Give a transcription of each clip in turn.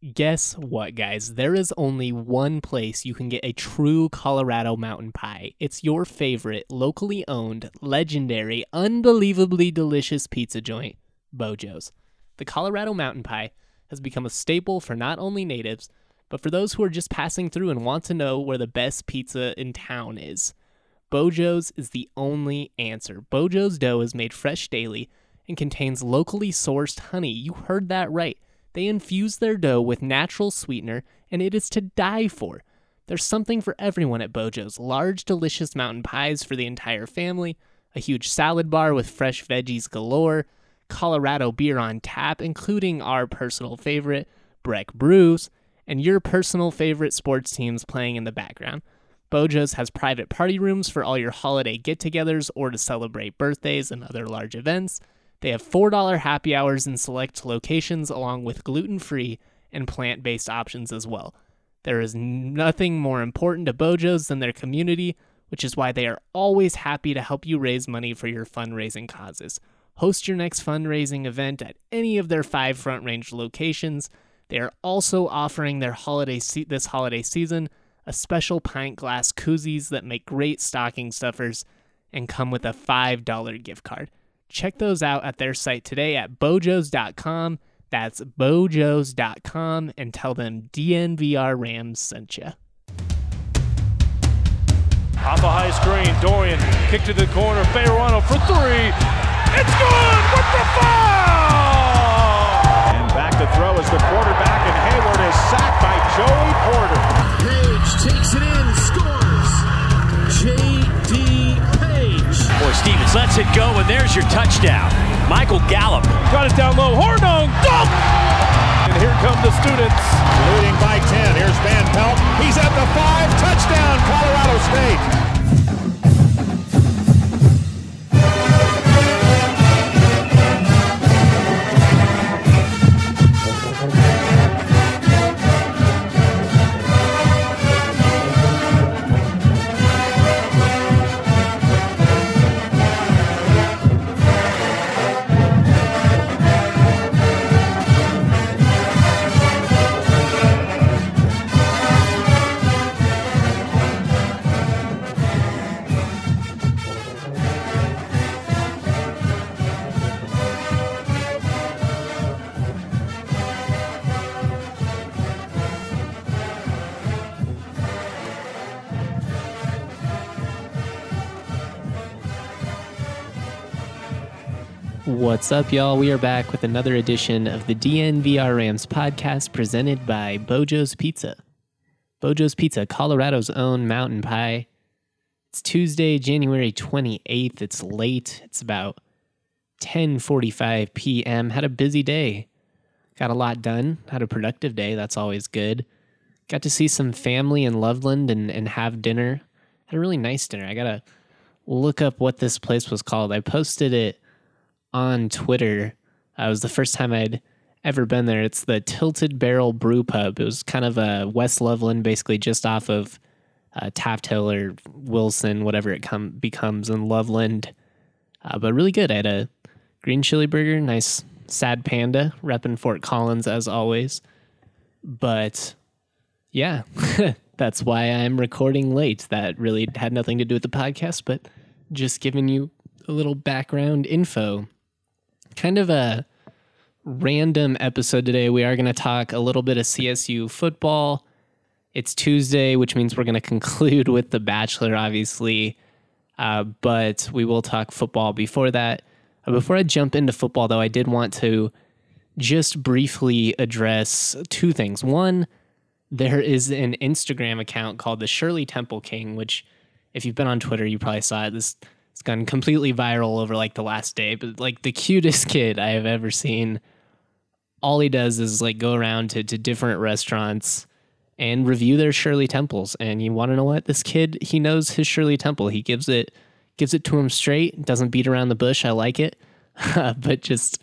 Guess what, guys? There is only one place you can get a true Colorado mountain pie. It's your favorite, locally owned, legendary, unbelievably delicious pizza joint, Bojo's. The Colorado mountain pie has become a staple for not only natives, but for those who are just passing through and want to know where the best pizza in town is. Bojo's is the only answer. Bojo's dough is made fresh daily and contains locally sourced honey. You heard that right. They infuse their dough with natural sweetener, and it is to die for. There's something for everyone at Bojo's large, delicious mountain pies for the entire family, a huge salad bar with fresh veggies galore, Colorado beer on tap, including our personal favorite, Breck Brews, and your personal favorite sports teams playing in the background. Bojo's has private party rooms for all your holiday get togethers or to celebrate birthdays and other large events. They have $4 happy hours in select locations, along with gluten free and plant based options as well. There is nothing more important to Bojo's than their community, which is why they are always happy to help you raise money for your fundraising causes. Host your next fundraising event at any of their five Front Range locations. They are also offering their holiday se- this holiday season a special pint glass koozies that make great stocking stuffers and come with a $5 gift card. Check those out at their site today at bojos.com. That's bojos.com and tell them DNVR Rams sent you. Off a high screen, Dorian kick to the corner, Fayerano for three. It's good with the foul! And back to throw is the quarterback, and Hayward is sacked by there's your touchdown. Michael Gallup. Got it down low, Hornung, dunk! And here come the students. Leading by 10. Here's Van Pelt. He's at the five. Touchdown, Colorado State. What's up, y'all? We are back with another edition of the DNVR Rams podcast presented by Bojo's Pizza. Bojo's Pizza, Colorado's own mountain pie. It's Tuesday, January 28th. It's late. It's about 10:45 p.m. Had a busy day. Got a lot done. Had a productive day. That's always good. Got to see some family in Loveland and, and have dinner. Had a really nice dinner. I gotta look up what this place was called. I posted it on Twitter. Uh, it was the first time I'd ever been there. It's the Tilted Barrel Brew Pub. It was kind of a West Loveland, basically just off of uh, Taft Hill or Wilson, whatever it come becomes in Loveland. Uh, but really good. I had a green chili burger, nice sad panda, repping Fort Collins as always. But yeah, that's why I'm recording late. That really had nothing to do with the podcast, but just giving you a little background info. Kind of a random episode today. We are going to talk a little bit of CSU football. It's Tuesday, which means we're going to conclude with The Bachelor, obviously. Uh, but we will talk football before that. Uh, before I jump into football, though, I did want to just briefly address two things. One, there is an Instagram account called the Shirley Temple King, which, if you've been on Twitter, you probably saw it. This it's gone completely viral over like the last day, but like the cutest kid I have ever seen. All he does is like go around to, to different restaurants and review their Shirley Temples. And you want to know what? This kid, he knows his Shirley Temple. He gives it gives it to him straight, doesn't beat around the bush. I like it. but just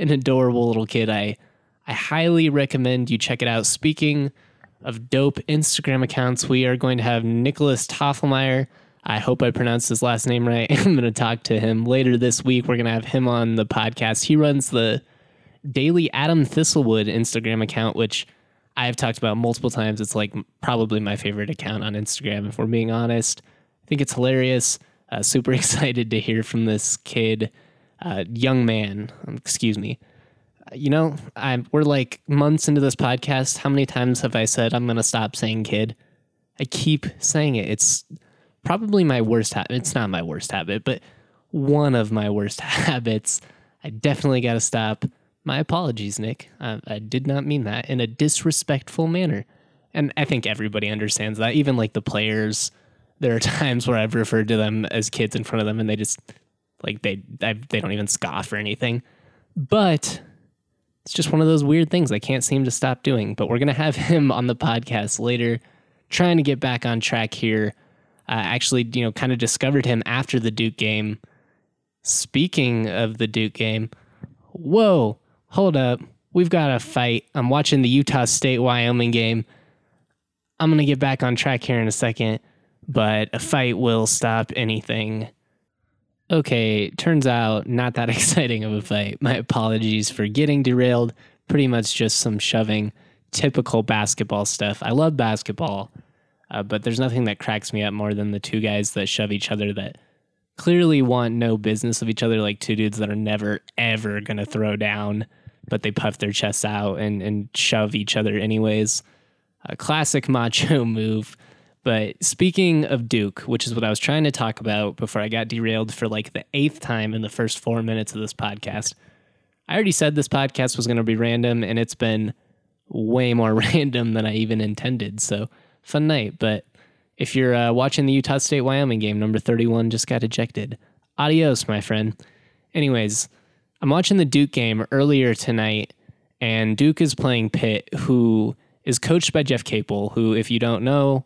an adorable little kid. I I highly recommend you check it out. Speaking of dope Instagram accounts, we are going to have Nicholas Toffelmeyer. I hope I pronounced his last name right. I'm going to talk to him later this week. We're going to have him on the podcast. He runs the Daily Adam Thistlewood Instagram account, which I've talked about multiple times. It's like probably my favorite account on Instagram, if we're being honest. I think it's hilarious. Uh, super excited to hear from this kid, uh, young man, um, excuse me. You know, I'm, we're like months into this podcast. How many times have I said I'm going to stop saying kid? I keep saying it. It's probably my worst habit. It's not my worst habit, but one of my worst habits. I definitely got to stop. My apologies, Nick. I, I did not mean that in a disrespectful manner. And I think everybody understands that. Even like the players, there are times where I've referred to them as kids in front of them and they just like they I, they don't even scoff or anything. But it's just one of those weird things I can't seem to stop doing. But we're going to have him on the podcast later, trying to get back on track here. I actually, you know, kind of discovered him after the Duke game. Speaking of the Duke game, whoa, hold up. We've got a fight. I'm watching the Utah State Wyoming game. I'm going to get back on track here in a second, but a fight will stop anything. Okay, turns out not that exciting of a fight. My apologies for getting derailed. Pretty much just some shoving, typical basketball stuff. I love basketball, uh, but there's nothing that cracks me up more than the two guys that shove each other that clearly want no business of each other, like two dudes that are never, ever going to throw down, but they puff their chests out and, and shove each other anyways. A classic macho move. But speaking of Duke, which is what I was trying to talk about before I got derailed for like the eighth time in the first four minutes of this podcast, I already said this podcast was going to be random, and it's been way more random than I even intended. So, fun night. But if you're uh, watching the Utah State Wyoming game, number 31 just got ejected. Adios, my friend. Anyways, I'm watching the Duke game earlier tonight, and Duke is playing Pitt, who is coached by Jeff Capel, who, if you don't know,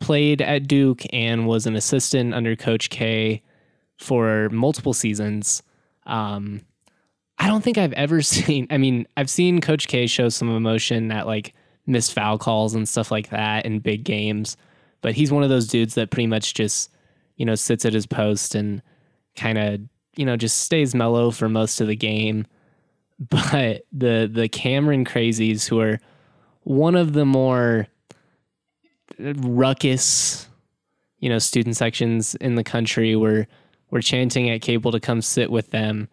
played at Duke and was an assistant under Coach K for multiple seasons. Um, I don't think I've ever seen, I mean, I've seen Coach K show some emotion at like missed foul calls and stuff like that in big games, but he's one of those dudes that pretty much just, you know, sits at his post and kind of, you know, just stays mellow for most of the game. But the the Cameron crazies who are one of the more ruckus, you know, student sections in the country were were chanting at Capel to come sit with them.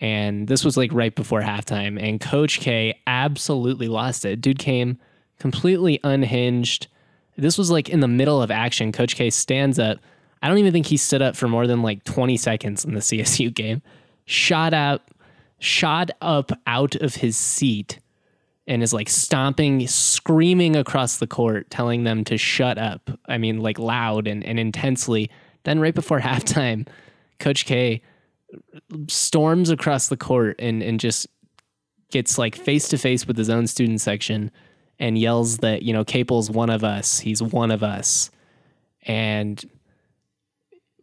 And this was like right before halftime. And Coach K absolutely lost it. Dude came completely unhinged. This was like in the middle of action. Coach K stands up. I don't even think he stood up for more than like 20 seconds in the CSU game. Shot out, shot up out of his seat and is like stomping, screaming across the court, telling them to shut up. I mean, like loud and, and intensely. Then, right before halftime, Coach K storms across the court and, and just gets like face to face with his own student section and yells that, you know, Capel's one of us. He's one of us. And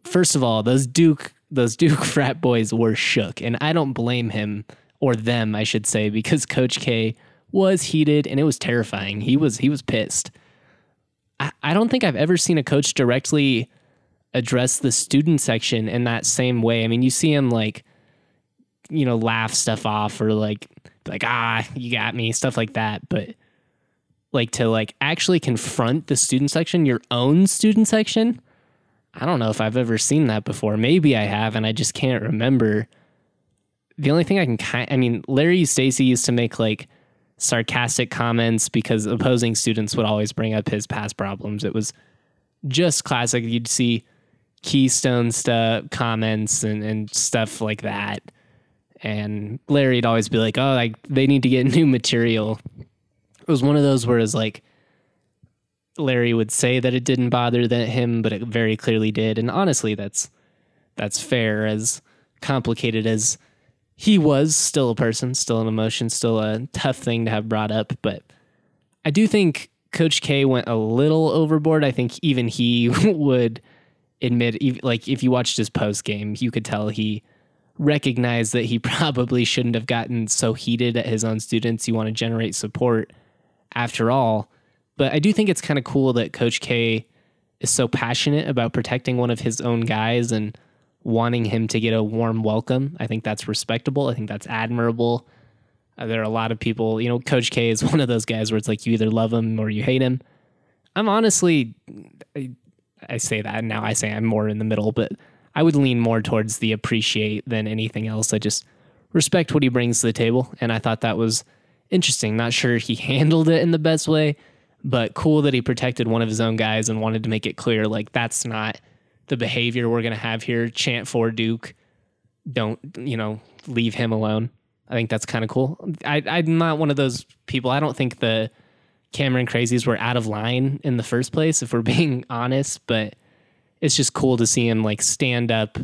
first of all, those Duke those Duke frat boys were shook. And I don't blame him or them, I should say, because Coach K was heated and it was terrifying. He was he was pissed. I, I don't think I've ever seen a coach directly address the student section in that same way. I mean, you see him like, you know, laugh stuff off or like like, ah, you got me, stuff like that. But like to like actually confront the student section, your own student section, I don't know if I've ever seen that before. Maybe I have, and I just can't remember. The only thing I can kind I mean, Larry Eustachy used to make like sarcastic comments because opposing students would always bring up his past problems. It was just classic. You'd see Keystone stuff, comments, and, and stuff like that. And Larry'd always be like, "Oh, like they need to get new material." Was one of those where it's like Larry would say that it didn't bother that him, but it very clearly did. And honestly, that's that's fair. As complicated as he was, still a person, still an emotion, still a tough thing to have brought up. But I do think Coach K went a little overboard. I think even he would admit, like if you watched his post game, you could tell he recognized that he probably shouldn't have gotten so heated at his own students. You want to generate support after all. But I do think it's kind of cool that Coach K is so passionate about protecting one of his own guys and wanting him to get a warm welcome. I think that's respectable. I think that's admirable. Uh, there are a lot of people, you know, Coach K is one of those guys where it's like you either love him or you hate him. I'm honestly, I, I say that now I say I'm more in the middle, but I would lean more towards the appreciate than anything else. I just respect what he brings to the table. And I thought that was interesting. Not sure he handled it in the best way, but cool that he protected one of his own guys and wanted to make it clear like that's not the behavior we're going to have here. Chant for Duke. Don't, you know, leave him alone. I think that's kind of cool. I, I'm not one of those people. I don't think the Cameron crazies were out of line in the first place, if we're being honest, but it's just cool to see him like stand up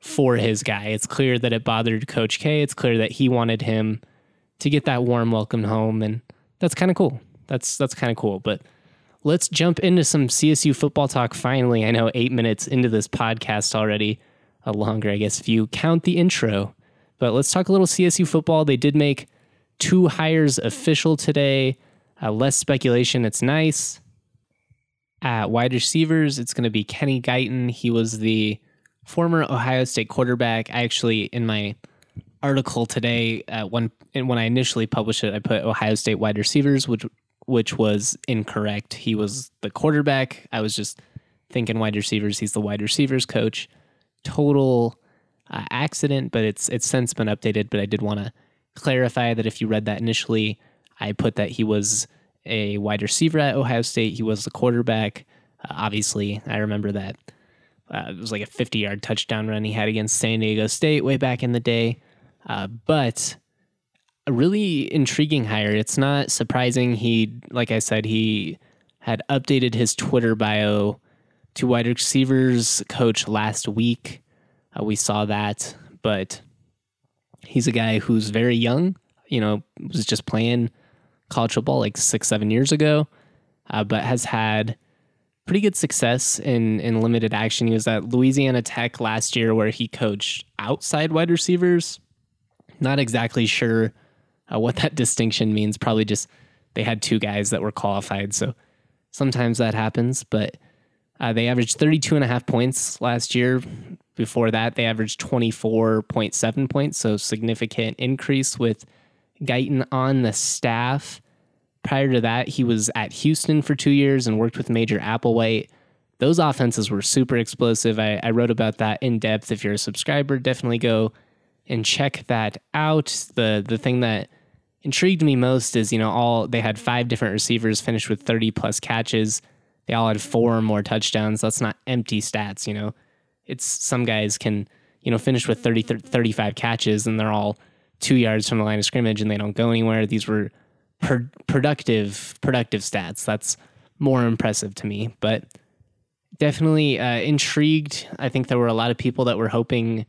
for his guy. It's clear that it bothered Coach K. It's clear that he wanted him to get that warm welcome home, and that's kind of cool. That's that's kind of cool. But let's jump into some CSU football talk. Finally, I know eight minutes into this podcast already, a longer, I guess, if you count the intro. But let's talk a little CSU football. They did make two hires official today. Uh, less speculation. It's nice. At wide receivers, it's going to be Kenny Guiton. He was the former Ohio State quarterback. I actually, in my article today, uh, when when I initially published it, I put Ohio State wide receivers, which which was incorrect. He was the quarterback. I was just thinking wide receivers. He's the wide receivers coach. Total uh, accident, but it's it's since been updated. But I did want to clarify that if you read that initially, I put that he was a wide receiver at Ohio State. He was the quarterback. Uh, obviously, I remember that. Uh, it was like a 50 yard touchdown run he had against San Diego State way back in the day. Uh, but a really intriguing hire. It's not surprising. He, like I said, he had updated his Twitter bio to wide receivers coach last week. Uh, we saw that, but he's a guy who's very young. You know, was just playing college football like six, seven years ago, uh, but has had pretty good success in in limited action. He was at Louisiana Tech last year, where he coached outside wide receivers. Not exactly sure uh, what that distinction means. Probably just they had two guys that were qualified, so sometimes that happens. But uh, they averaged 32 and a half points last year. Before that, they averaged 24.7 points, so significant increase with Guiton on the staff. Prior to that, he was at Houston for two years and worked with Major Applewhite. Those offenses were super explosive. I, I wrote about that in depth. If you're a subscriber, definitely go and check that out. The the thing that intrigued me most is, you know, all they had five different receivers finished with 30 plus catches. They all had four or more touchdowns. That's not empty stats, you know. It's some guys can, you know, finish with 30 35 catches and they're all two yards from the line of scrimmage and they don't go anywhere. These were productive productive stats. That's more impressive to me, but definitely uh, intrigued. I think there were a lot of people that were hoping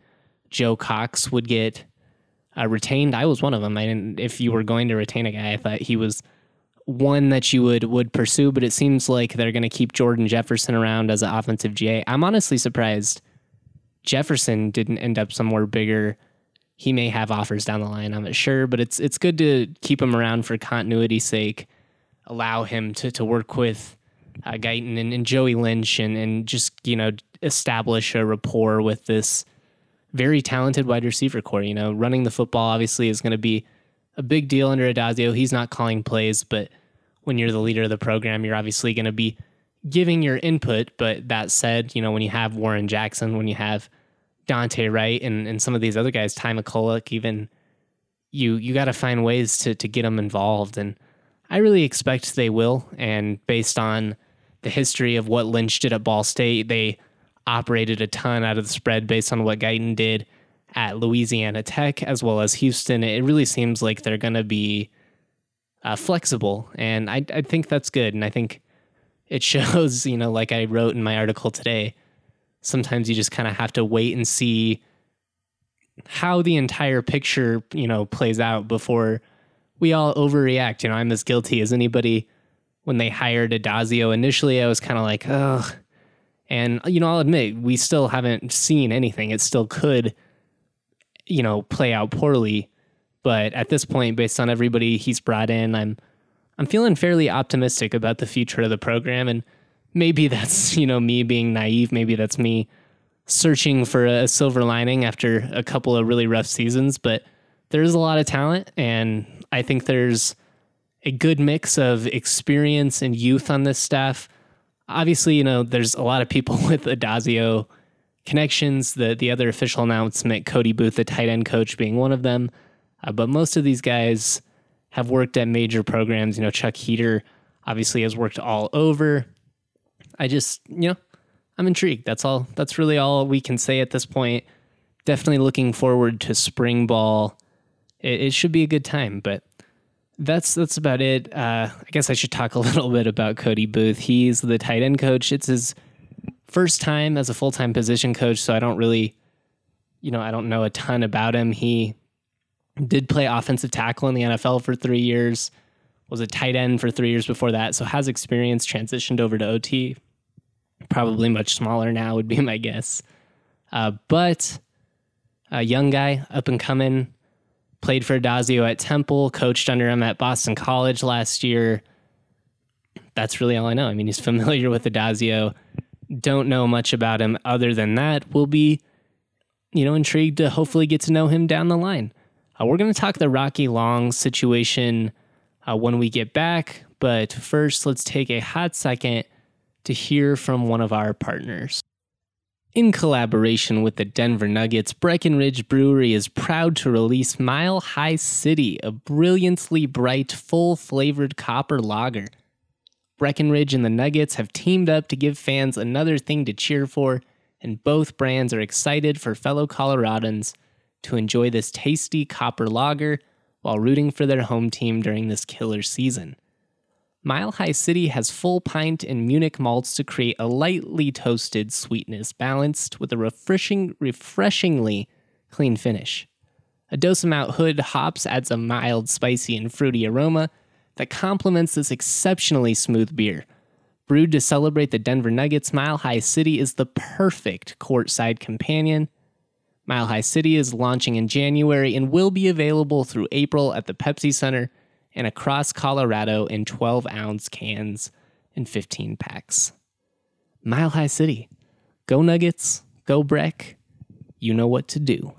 Joe Cox would get uh, retained. I was one of them. I didn't. If you were going to retain a guy, I thought he was one that you would would pursue. But it seems like they're going to keep Jordan Jefferson around as an offensive GA. I'm honestly surprised Jefferson didn't end up somewhere bigger he may have offers down the line. I'm not sure, but it's it's good to keep him around for continuity's sake. Allow him to to work with uh, Guiton and, and Joey Lynch and and just you know establish a rapport with this very talented wide receiver corps. You know, running the football obviously is going to be a big deal under Addazio. He's not calling plays, but when you're the leader of the program, you're obviously going to be giving your input. But that said, you know, when you have Warren Jackson, when you have Dante Wright and, and some of these other guys, Ty McCulloch, even you you got to find ways to to get them involved, and I really expect they will. And based on the history of what Lynch did at Ball State, they operated a ton out of the spread based on what Guiton did at Louisiana Tech as well as Houston. It really seems like they're going to be uh, flexible, and I I think that's good, and I think it shows. You know, like I wrote in my article today sometimes you just kind of have to wait and see how the entire picture, you know, plays out before we all overreact. You know, I'm as guilty as anybody. When they hired Addazio initially, I was kind of like, oh. And, you know, I'll admit, we still haven't seen anything. It still could, you know, play out poorly. But at this point, based on everybody he's brought in, I'm I'm feeling fairly optimistic about the future of the program. And maybe that's you know me being naive maybe that's me searching for a silver lining after a couple of really rough seasons but there's a lot of talent, and I think there's a good mix of experience and youth on this staff. Obviously, you know, there's a lot of people with Addazio connections. The the other official announcement, Cody Booth, the tight end coach, being one of them. Uh, but most of these guys have worked at major programs. You know, Chuck Heater obviously has worked all over. I just, you know, I'm intrigued. That's all. That's really all we can say at this point. Definitely looking forward to spring ball. It, it should be a good time, but that's that's about it. Uh, I guess I should talk a little bit about Cody Booth. He's the tight end coach. It's his first time as a full time position coach, so I don't really, you know, I don't know a ton about him. He did play offensive tackle in the NFL for three years, was a tight end for three years before that, so has experience, transitioned over to OT. Probably much smaller now, would be my guess. Uh, but a young guy, up and coming, played for Addazio at Temple, coached under him at Boston College last year. That's really all I know. I mean, he's familiar with Addazio. Don't know much about him other than that. We'll be, you know, intrigued to hopefully get to know him down the line. Uh, we're going to talk the Rocky Long situation uh, when we get back, but first, let's take a hot second to hear from one of our partners. In collaboration with the Denver Nuggets, Breckenridge Brewery is proud to release Mile High City, a brilliantly bright, full flavored copper lager. Breckenridge and the Nuggets have teamed up to give fans another thing to cheer for, and both brands are excited for fellow Coloradans to enjoy this tasty copper lager while rooting for their home team during this killer season. Mile High City has full pint and Munich malts to create a lightly toasted sweetness balanced with a refreshing, refreshingly clean finish. A dose of Mount Hood hops adds a mild, spicy, and fruity aroma that complements this exceptionally smooth beer. Brewed to celebrate the Denver Nuggets, Mile High City is the perfect courtside companion Mile High City is launching in January and will be available through April at the Pepsi Center and across Colorado in 12 ounce cans and 15 packs. Mile High City. Go Nuggets, go Breck. You know what to do.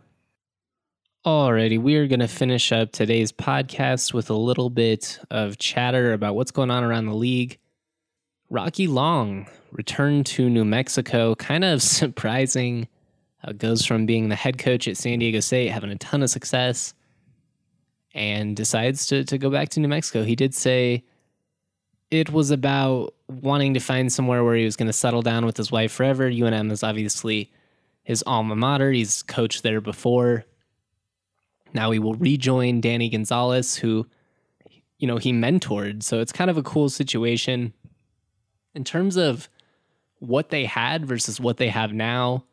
Alrighty, we are going to finish up today's podcast with a little bit of chatter about what's going on around the league. Rocky Long returned to New Mexico, kind of surprising uh, goes from being the head coach at San Diego State, having a ton of success, and decides to, to go back to New Mexico. He did say it was about wanting to find somewhere where he was going to settle down with his wife forever. UNM is obviously his alma mater. He's coached there before. Now he will rejoin Danny Gonzales, who, you know, he mentored. So it's kind of a cool situation. In terms of what they had versus what they have now,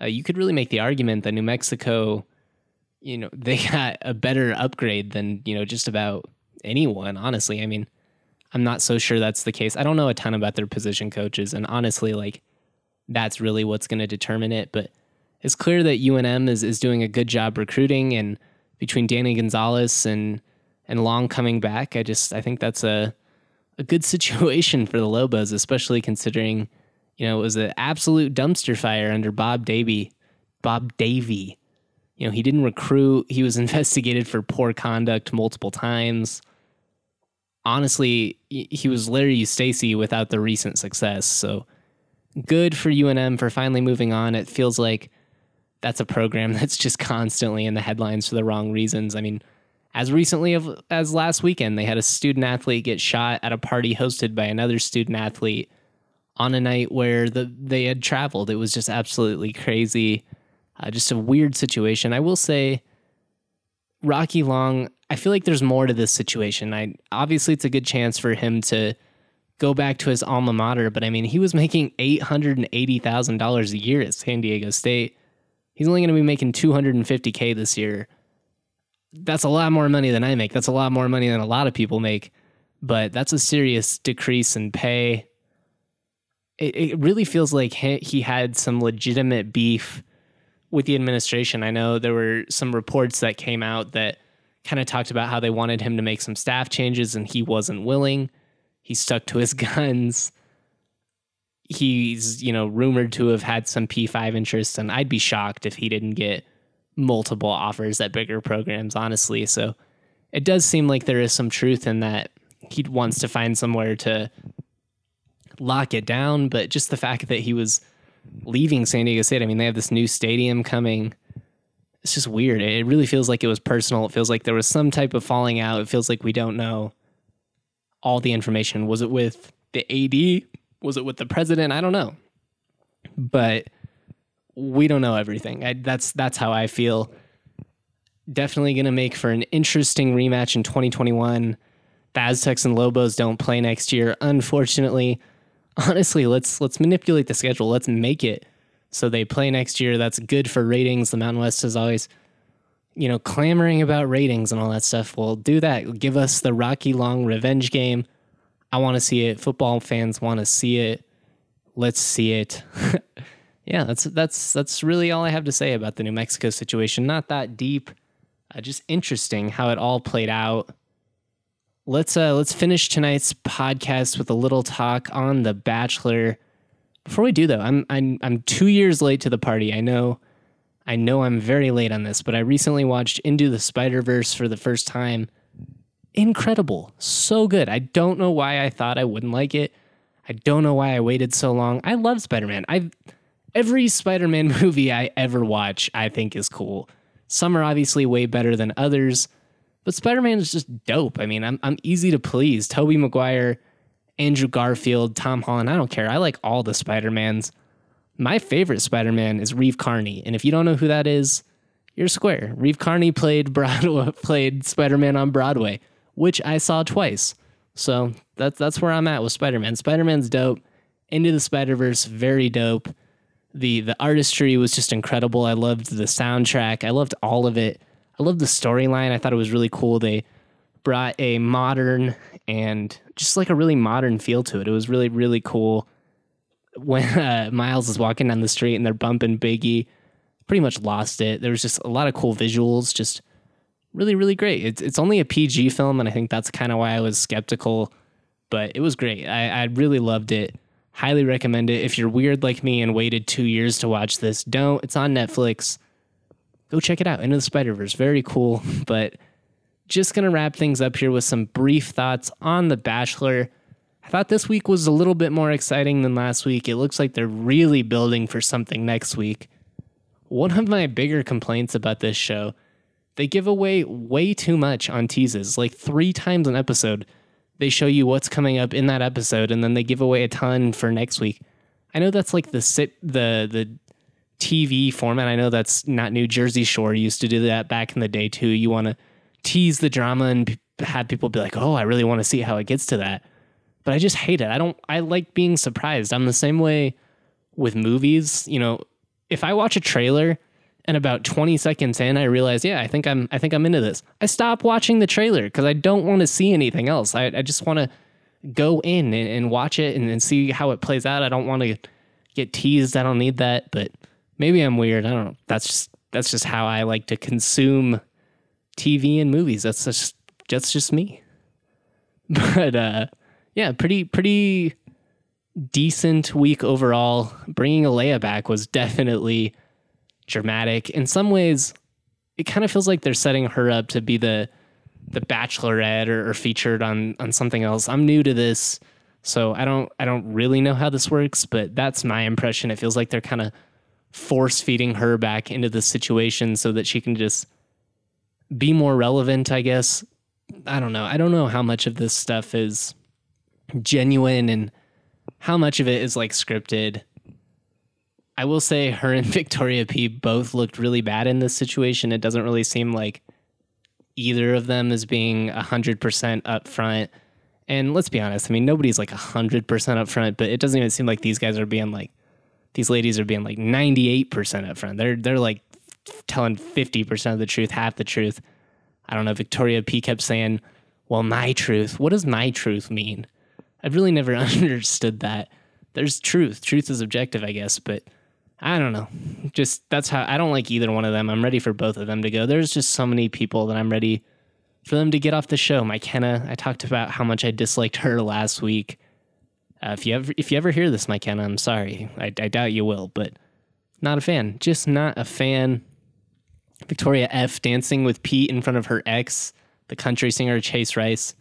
uh, you could really make the argument that New Mexico, you know, they got a better upgrade than, you know, just about anyone, honestly. I mean, I'm not so sure that's the case. I don't know a ton about their position coaches, and honestly, like, that's really what's going to determine it. But it's clear that UNM is, is doing a good job recruiting, and between Danny Gonzales and and Long coming back, I just I think that's a a good situation for the Lobos, especially considering you know, it was an absolute dumpster fire under Bob Davie. Bob Davie. You know, he didn't recruit. He was investigated for poor conduct multiple times. Honestly, he was Larry Eustachy without the recent success. So good for UNM for finally moving on. It feels like that's a program that's just constantly in the headlines for the wrong reasons. I mean, as recently as last weekend, they had a student athlete get shot at a party hosted by another student athlete on a night where the they had traveled. It was just absolutely crazy. Uh, just a weird situation. I will say, Rocky Long. I feel like there's more to this situation. I obviously it's a good chance for him to go back to his alma mater, but I mean he was making eight hundred and eighty thousand dollars a year at San Diego State. He's only going to be making two hundred and fifty k this year. That's a lot more money than I make. That's a lot more money than a lot of people make. But that's a serious decrease in pay it, it really feels like he, he had some legitimate beef with the administration. I know there were some reports that came out that kind of talked about how they wanted him to make some staff changes and he wasn't willing. He stuck to his guns. He's, you know, rumored to have had some P5 interests, and I'd be shocked if he didn't get multiple offers at bigger programs, honestly. So it does seem like there is some truth in that he wants to find somewhere to lock it down. But just the fact that he was leaving San Diego State, I mean, they have this new stadium coming. It's just weird. It really feels like it was personal. It feels like there was some type of falling out. It feels like we don't know all the information. Was it with the AD? Was it with the president? I don't know. But we don't know everything. I, that's that's how I feel. Definitely going to make for an interesting rematch in 2021. The Aztecs and Lobos don't play next year, unfortunately. Honestly, let's let's manipulate the schedule. Let's make it so they play next year. That's good for ratings. The Mountain West is always, you know, clamoring about ratings and all that stuff. Well, do that. Give us the Rocky Long revenge game. I want to see it. Football fans want to see it. Let's see it. yeah, that's that's that's really all I have to say about the New Mexico situation. Not that deep, uh, just interesting how it all played out. Let's uh let's finish tonight's podcast with a little talk on The Bachelor. Before we do though, I'm I'm I'm 2 years late to the party. I know I know I'm very late on this, but I recently watched Into the Spider-Verse for the first time. Incredible. So good. I don't know why I thought I wouldn't like it. I don't know why I waited so long. I love Spider-Man. I every Spider-Man movie I ever watch, I think is cool. Some are obviously way better than others. But Spider Man is just dope. I mean, I'm I'm easy to please. Tobey Maguire, Andrew Garfield, Tom Holland. I don't care. I like all the Spider Mans. My favorite Spider Man is Reeve Carney, and if you don't know who that is, you're square. Reeve Carney played Broadway, played Spider Man on Broadway, which I saw twice. So that's that's where I'm at with Spider Man. Spider Man's dope. Into the Spider Verse, very dope. The the artistry was just incredible. I loved the soundtrack. I loved all of it. I love the storyline. I thought it was really cool. They brought a modern and just like a really modern feel to it. It was really, really cool. When uh, Miles is walking down the street and they're bumping Biggie, pretty much lost it. There was just a lot of cool visuals, just really, really great. It's, it's only a PG film, and I think that's kind of why I was skeptical, but it was great. I, I really loved it. Highly recommend it. If you're weird like me and waited two years to watch this, don't. It's on Netflix go check it out. Into the Spider Verse, very cool. But just gonna wrap things up here with some brief thoughts on The Bachelor. I thought this week was a little bit more exciting than last week. It looks like they're really building for something next week. One of my bigger complaints about this show, they give away way too much on teases. Like three times an episode, they show you what's coming up in that episode, and then they give away a ton for next week. I know that's like the sit the the TV format. I know that's not New Jersey Shore used to do that back in the day too. You want to tease the drama and have people be like, "Oh, I really want to see how it gets to that." But I just hate it. I don't I like being surprised. I'm the same way with movies, you know, if I watch a trailer and about 20 seconds in I realize, yeah, I think I'm I think I'm into this. I stop watching the trailer cuz I don't want to see anything else. I I just want to go in and, and watch it and, and see how it plays out. I don't want to get teased. I don't need that, but maybe I'm weird. I don't know. That's just that's just how I like to consume TV and movies. That's just that's just me. But uh, yeah, pretty pretty decent week overall. Bringing Alayah back was definitely dramatic. In some ways, it kind of feels like they're setting her up to be the the Bachelorette or, or featured on on something else. I'm new to this, so I don't I don't really know how this works, but that's my impression. It feels like they're kind of force feeding her back into the situation so that she can just be more relevant, I guess. I don't know. I don't know how much of this stuff is genuine and how much of it is like scripted. I will say her and Victoria P both looked really bad in this situation. It doesn't really seem like either of them is being 100% upfront. And let's be honest, I mean, nobody's like 100% upfront, but it doesn't even seem like these guys are being like these ladies are being like 98% upfront. They're they're like telling 50% of the truth, half the truth. I don't know. Victoria P kept saying, "Well, my truth. What does my truth mean?" I've really never understood that. There's truth. Truth is objective, I guess, but I don't know. Just that's how I don't like either one of them. I'm ready for both of them to go. There's just so many people that I'm ready for them to get off the show. Mykenna, I talked about how much I disliked her last week. Uh, if you ever if you ever hear this, Mykenna, I'm sorry. I, I doubt you will, but not a fan. Just not a fan. Victoria F dancing with Pete in front of her ex, the country singer Chase Rice.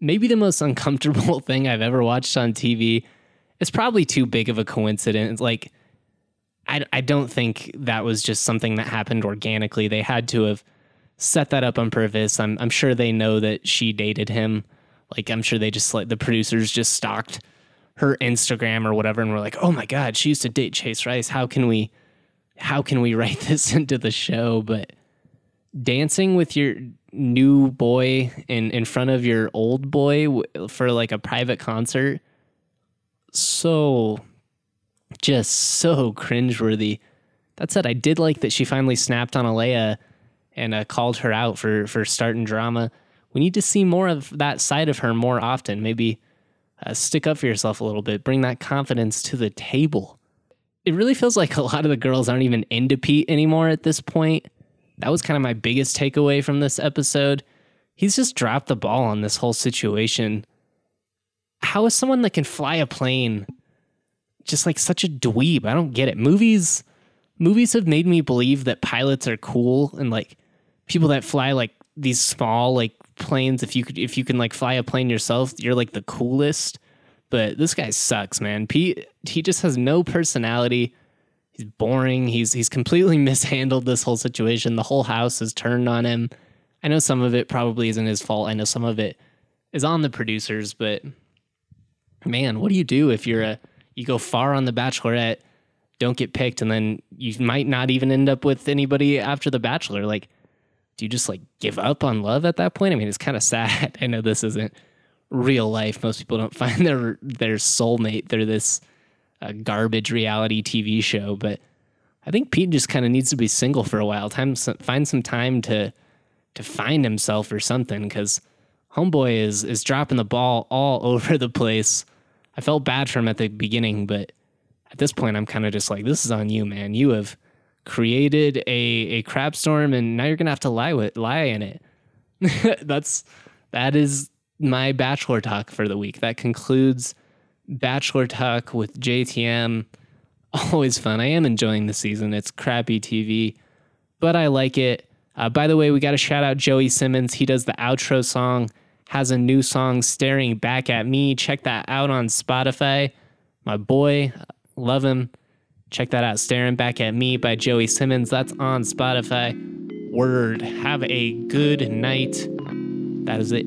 Maybe the most uncomfortable thing I've ever watched on TV. It's probably too big of a coincidence. Like, I, I don't think that was just something that happened organically. They had to have set that up on purpose. I'm, I'm sure they know that she dated him. Like, I'm sure they just, like, the producers just stalked her Instagram or whatever and were like, oh my God, she used to date Chase Rice. How can we how can we write this into the show? But dancing with your new boy in in front of your old boy for like a private concert, so just so cringeworthy. That said, I did like that she finally snapped on Alayah and uh, called her out for for starting drama. We need to see more of that side of her more often. Maybe uh, stick up for yourself a little bit. Bring that confidence to the table it really feels like a lot of the girls aren't even into Pete anymore at this point. That was kind of my biggest takeaway from this episode. He's just dropped the ball on this whole situation. How is someone that can fly a plane just like such a dweeb? I don't get it. Movies movies have made me believe that pilots are cool and like people that fly like these small like planes if you could if you can like fly a plane yourself, you're like the coolest. But this guy sucks, man. Pete he just has no personality. He's boring. He's he's completely mishandled this whole situation. The whole house has turned on him. I know some of it probably isn't his fault. I know some of it is on the producers, but man, what do you do if you're a you go far on the bachelorette, don't get picked, and then you might not even end up with anybody after the bachelor? Like, do you just like give up on love at that point? I mean, it's kind of sad. I know this isn't real life. Most people don't find their their soulmate. They're this uh, garbage reality TV show. But I think Pete just kind of needs to be single for a while. Time find some time to to find himself or something because homeboy is is dropping the ball all over the place. I felt bad for him at the beginning, but at this point, I'm kind of just like, this is on you, man. You have created a a crap storm, and now you're gonna have to lie with lie in it. That's that is my bachelor talk for the week. That concludes bachelor talk with JTM. Always fun. I am enjoying the season. It's crappy TV, but I like it. Uh, by the way, we got to shout out Joey Simmons. He does the outro song, has a new song, Staring Back at Me. Check that out on Spotify. My boy, love him. Check that out, Staring Back at Me by Joey Simmons. That's on Spotify. Word. Have a good night. That is it.